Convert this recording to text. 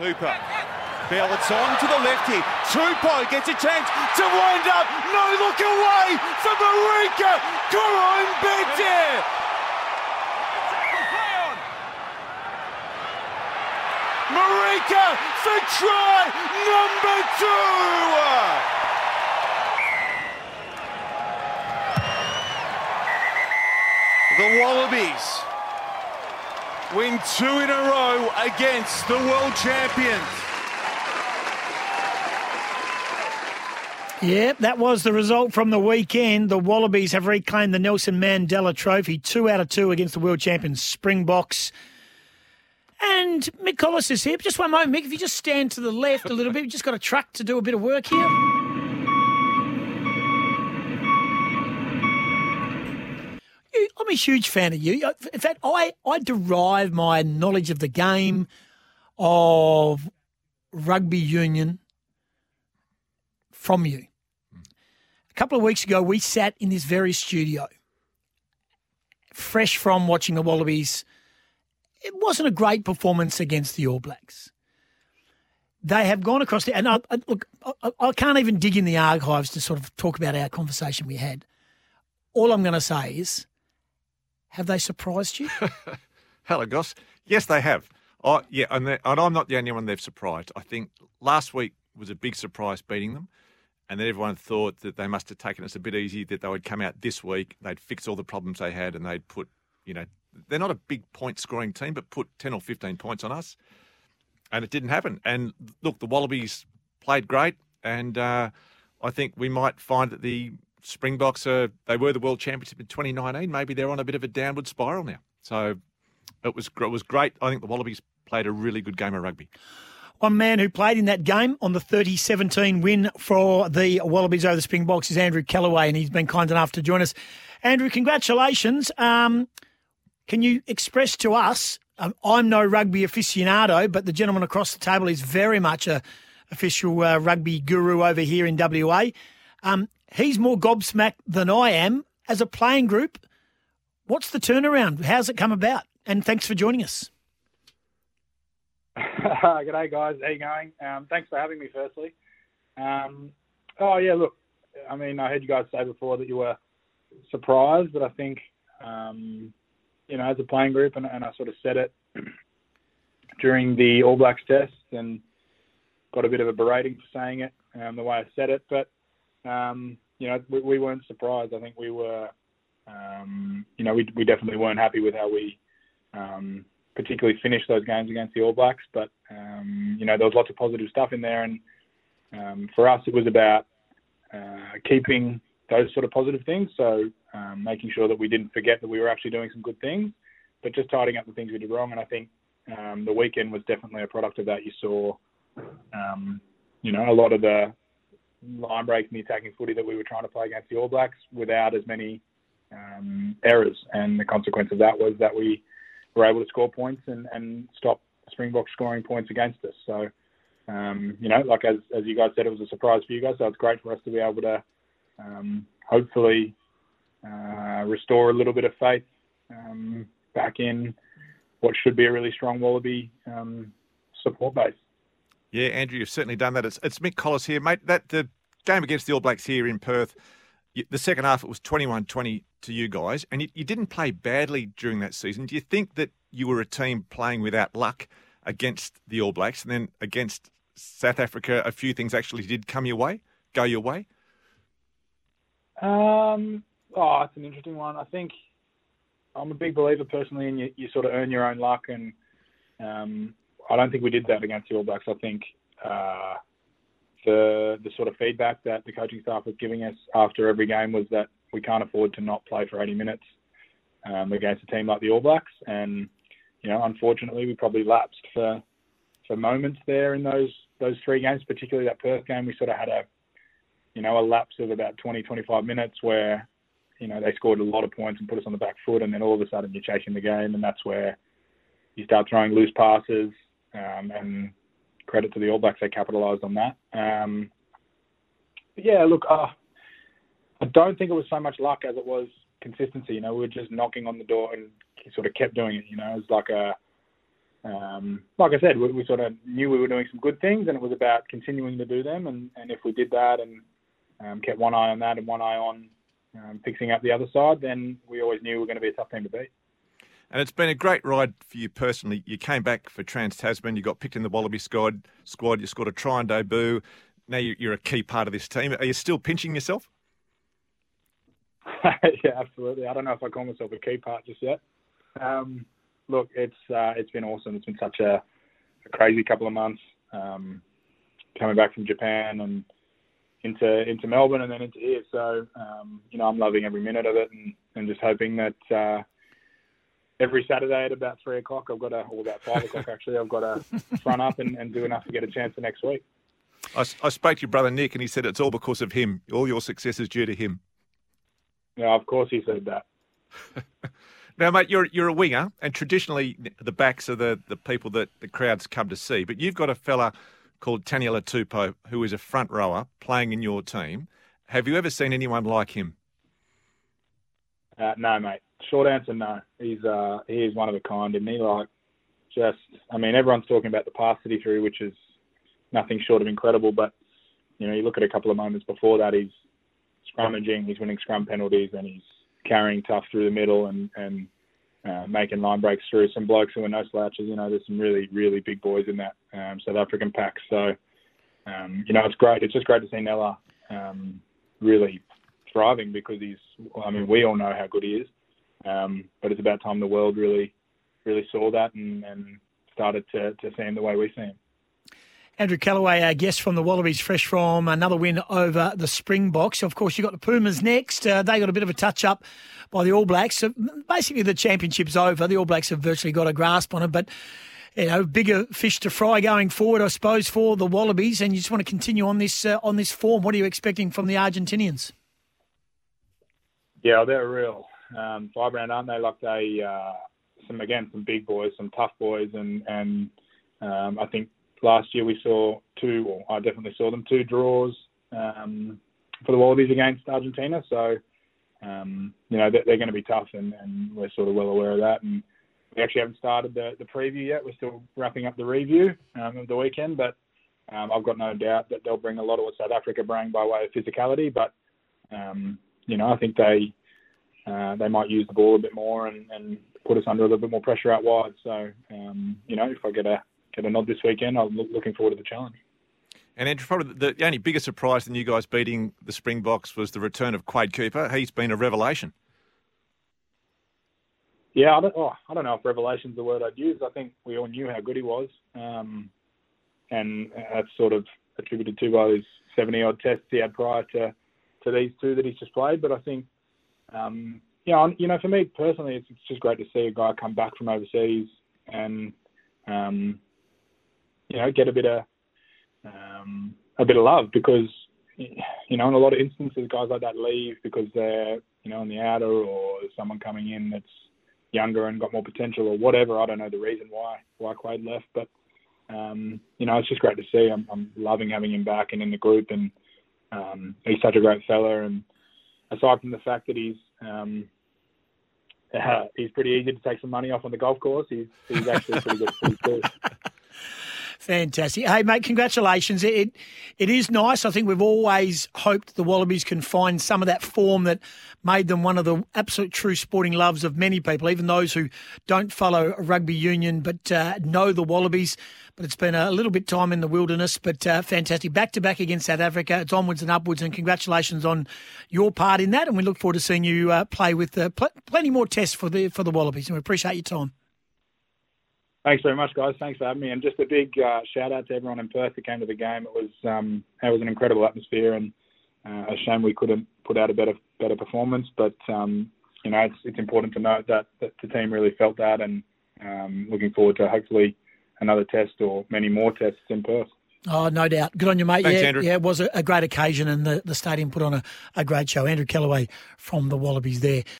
Hooper. Bell, it's on to the left here. Tupou gets a chance to wind up. No look away for Marika Koroibete. Marika for try number two. The Wallabies win two in a row against the world champions. Yeah, that was the result from the weekend. The Wallabies have reclaimed the Nelson Mandela Trophy, two out of two against the world champions Springboks. And Mick Colliss is here. Just one moment, Mick. If you just stand to the left a little bit, we've just got a truck to do a bit of work here. I'm a huge fan of you. In fact, I, I derive my knowledge of the game of rugby union from you. A couple of weeks ago, we sat in this very studio, fresh from watching the Wallabies. It wasn't a great performance against the All Blacks. They have gone across the, and I, I, look, I, I can't even dig in the archives to sort of talk about our conversation we had. All I'm going to say is have they surprised you? Hello, Goss. Yes, they have. Oh, yeah, and, and I'm not the only one they've surprised. I think last week was a big surprise beating them, and then everyone thought that they must have taken us a bit easy, that they would come out this week, they'd fix all the problems they had, and they'd put, you know, they're not a big point scoring team, but put 10 or 15 points on us. And it didn't happen. And look, the Wallabies played great, and uh, I think we might find that the Springboks are they were the world championship in 2019. Maybe they're on a bit of a downward spiral now. So it was it was great. I think the Wallabies played a really good game of rugby. One man who played in that game on the 30-17 win for the Wallabies over the Springboks is Andrew Kellaway, and he's been kind enough to join us. Andrew, congratulations. Um, can you express to us? Um, I'm no rugby aficionado, but the gentleman across the table is very much a official uh, rugby guru over here in WA. Um, he's more gobsmacked than I am as a playing group. What's the turnaround? How's it come about? And thanks for joining us. G'day, guys. How you going? Um, thanks for having me, firstly. Um, oh, yeah, look, I mean, I heard you guys say before that you were surprised, but I think, um, you know, as a playing group, and, and I sort of said it during the All Blacks test and got a bit of a berating for saying it um, the way I said it, but um, you know, we, we, weren't surprised. I think we were, um, you know, we, we definitely weren't happy with how we um, particularly finished those games against the All Blacks. But, um, you know, there was lots of positive stuff in there. And um, for us, it was about uh, keeping those sort of positive things. So um, making sure that we didn't forget that we were actually doing some good things, but just tidying up the things we did wrong. And I think the weekend was definitely a product of that. You saw, you know, a lot of the line breaks and the attacking footy that we were trying to play against the All Blacks without as many um, errors. And the consequence of that was that we were able to score points and, and stop Springboks scoring points against us. So, um, you know, like as, as you guys said, it was a surprise for you guys. So it's great for us to be able to um, hopefully uh, restore a little bit of faith um, back in what should be a really strong Wallaby um, support base. Yeah, Andrew, you've certainly done that. It's, it's Mick Colliss here, mate. That the game against the All Blacks here in Perth, the second half it was 21-20 to you guys, and you, you didn't play badly during that season. Do you think that you were a team playing without luck against the All Blacks, and then against South Africa, a few things actually did come your way, go your way? Um, oh, it's an interesting one. I think I'm a big believer personally in you, you sort of earn your own luck, and um, I don't think we did that against the All Blacks. I think uh, the the sort of feedback that the coaching staff was giving us after every game was that we can't afford to not play for 80 minutes um, against a team like the All Blacks, and you know, unfortunately, we probably lapsed for for moments there in those those three games, particularly that Perth game. We sort of had a you know a lapse of about 20 25 minutes where you know they scored a lot of points and put us on the back foot, and then all of a sudden you're chasing the game, and that's where you start throwing loose passes um, and credit to the All Blacks, they capitalised on that. Um, yeah, look, uh, I don't think it was so much luck as it was consistency. You know, we were just knocking on the door and sort of kept doing it. You know, it was like a um, like I said, we, we, sort of knew we were doing some good things, and it was about continuing to do them. And, and if we did that and um, kept one eye on that and one eye on um, fixing up the other side, then we always knew we were going to be a tough team to beat. And it's been a great ride for you personally. You came back for Trans Tasman. You got picked in the Wallaby squad. Squad. You scored a try and debut. Now you're a key part of this team. Are you still pinching yourself? yeah, absolutely. I don't know if I call myself a key part just yet. Um, look, it's uh, it's been awesome. It's been such a, a crazy couple of months. Um, coming back from Japan and into into Melbourne and then into here. So um, you know, I'm loving every minute of it, and, and just hoping that uh, every Saturday at about three o'clock, I've got a, or about five o'clock actually, I've got to front up and, and do enough to get a chance for next week. I, I spoke to your brother Nick, and he said it's all because of him. All your success is due to him. Yeah, of course he said that. now, mate, you're you're a winger, and traditionally the backs are the, the people that the crowds come to see. But you've got a fella called Taniela Tupou who is a front rower playing in your team. Have you ever seen anyone like him? Uh, no, mate. Short answer, no. He's uh, he is one of a kind, and he like just. I mean, everyone's talking about the pass that he threw, which is nothing short of incredible. But you know, you look at a couple of moments before that, he's scrummaging, he's winning scrum penalties, and he's carrying tough through the middle and and uh, making line breaks through some blokes who are no slouches. You know, there's some really really big boys in that um, South African pack. So um, you know, it's great. It's just great to see Nella um, really thriving because he's. I mean, we all know how good he is, um, but it's about time the world really really saw that and, and started to, to see him the way we see him. Andrew Kellaway, our guest from the Wallabies, fresh from another win over the Springboks. Of course, you've got the Pumas next. Uh, they got a bit of a touch up by the All Blacks. So basically, the championship's over. The All Blacks have virtually got a grasp on it, but you know, bigger fish to fry going forward, I suppose, for the Wallabies. And you just want to continue on this uh, on this form. What are you expecting from the Argentinians? Yeah, they're real um, firebrand, aren't they? Like they, uh, some again, some big boys, some tough boys, and and um, I think last year we saw two, or I definitely saw them two draws um, for the Wallabies against Argentina. So, um, you know, they're, they're, going to be tough, and, and, we're sort of well aware of that. And we actually haven't started the, the preview yet. We're still wrapping up the review um, of the weekend, but um, I've got no doubt that they'll bring a lot of what South Africa bring by way of physicality. But um, you know, I think they uh, they might use the ball a bit more and, and put us under a little bit more pressure out wide. So, um, you know, if I get a get a nod this weekend. I'm looking forward to the challenge. And Andrew, probably the only bigger surprise than you guys beating the Springboks was the return of Quade Cooper. He's been a revelation. Yeah, I don't, oh, I don't know if revelation's the word I'd use. I think we all knew how good he was, um, and that's sort of attributed to by his 70 odd tests he had prior to to these two that he's just played. But I think, um, you know, you know, for me personally, it's, it's just great to see a guy come back from overseas and um, you know, get a bit of um, a bit of love because you know, in a lot of instances, guys like that leave because they're you know on the outer or someone coming in that's younger and got more potential or whatever. I don't know the reason why why Quade left, but um, you know, it's just great to see. I'm, I'm loving having him back and in the group, and um, he's such a great fella. And aside from the fact that he's um, uh, he's pretty easy to take some money off on the golf course, he's he's actually pretty good. Fantastic. Hey, mate, congratulations. It, it is nice. I think we've always hoped the Wallabies can find some of that form that made them one of the absolute true sporting loves of many people, even those who don't follow rugby union but uh, know the Wallabies. But it's been a little bit time in the wilderness, but uh, fantastic. Back to back against South Africa. It's onwards and upwards, and congratulations on your part in that. And we look forward to seeing you uh, play with uh, pl- plenty more tests for the for the Wallabies. And we appreciate your time. Thanks very much, guys. Thanks for having me, and just a big uh, shout out to everyone in Perth that came to the game. It was um, it was an incredible atmosphere, and uh, a shame we couldn't put out a better better performance. But um, you know, it's it's important to note that, that the team really felt that, and um, looking forward to hopefully another test or many more tests in Perth. Oh, no doubt. Good on you, mate. Thanks, yeah, Andrew. yeah, it was a, a great occasion, and the, the stadium put on a, a great show. Andrew Kellaway from the Wallabies there.